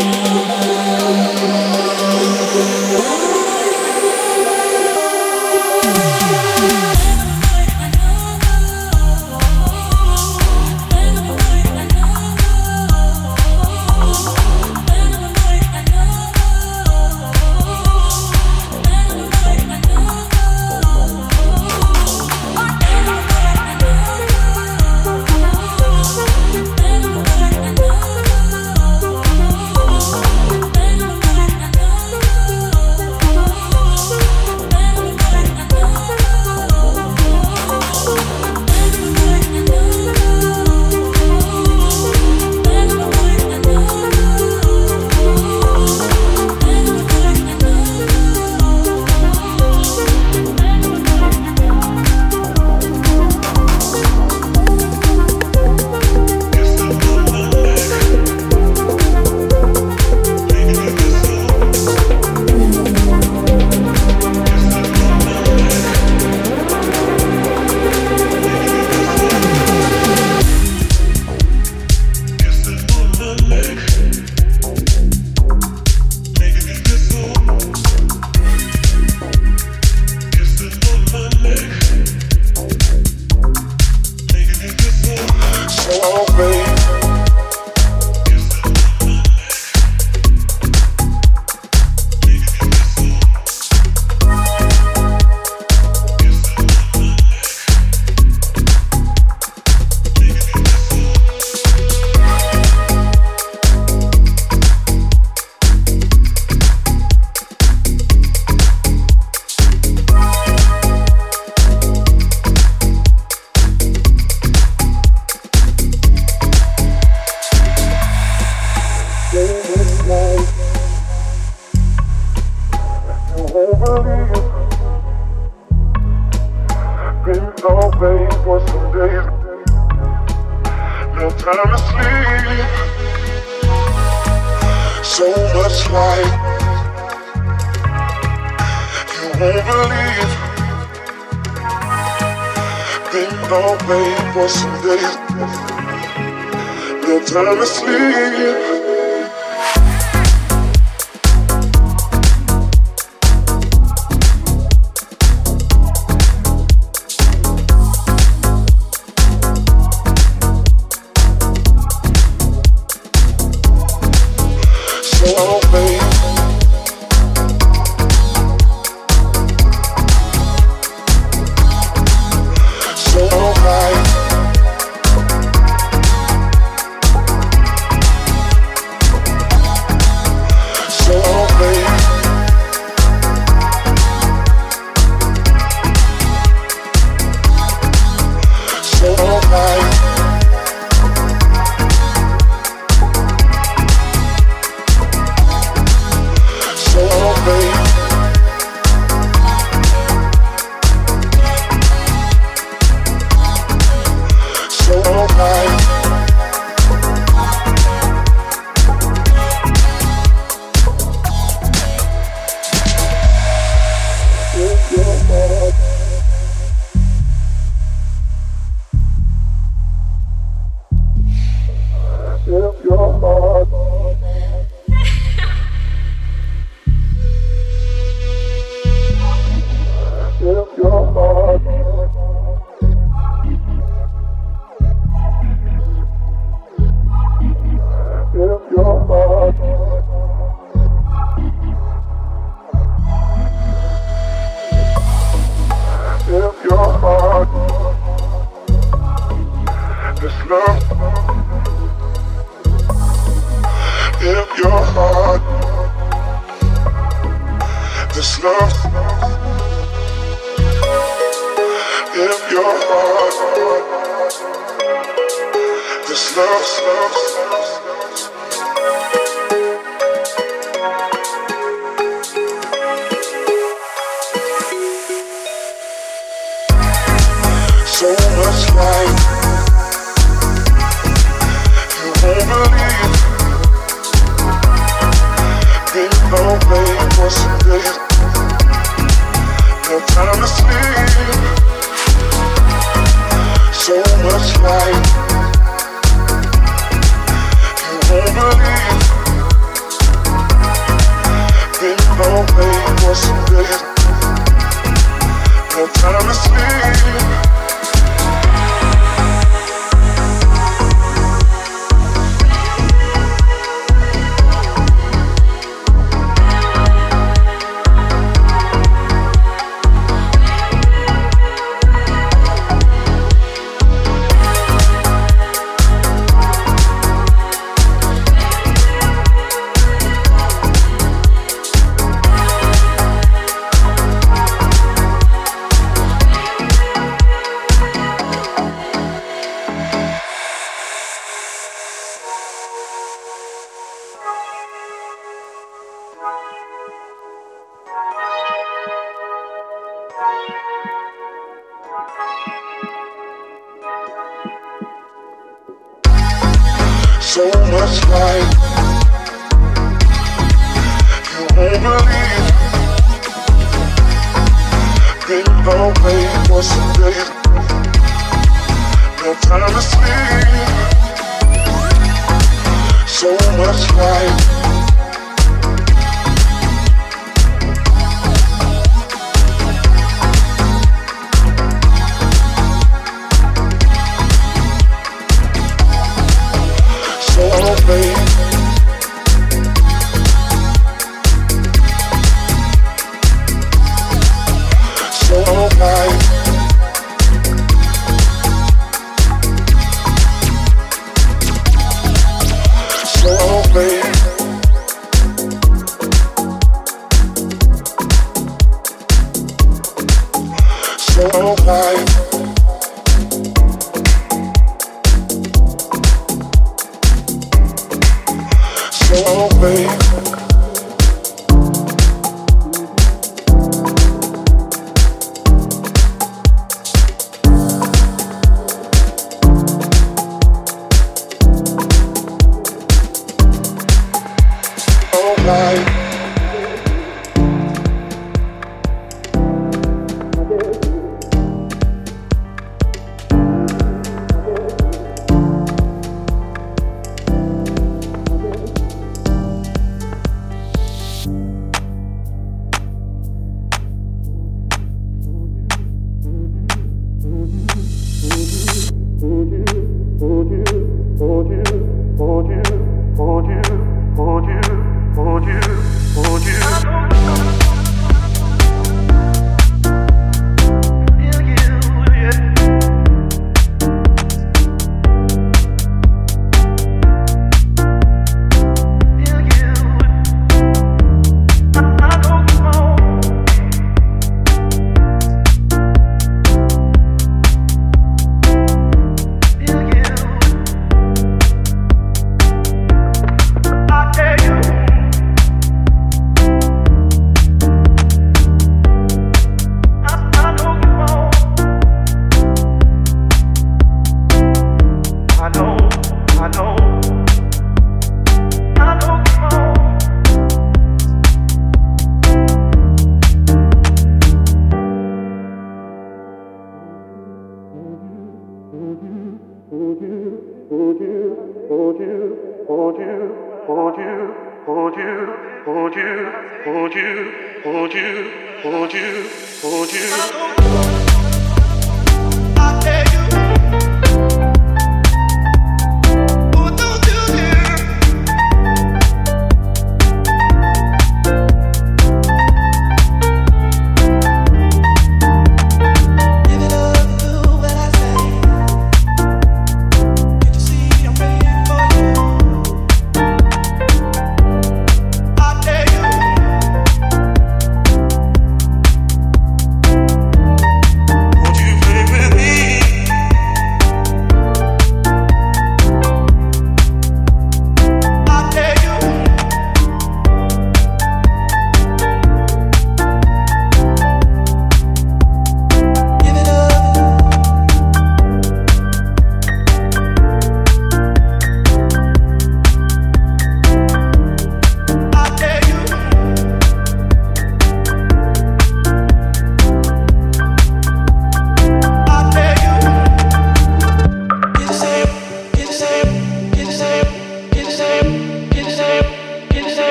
you. away for some days. No time to sleep. So much light. You won't believe. Been for some days. No time to sleep. So much light.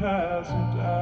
Hasn't.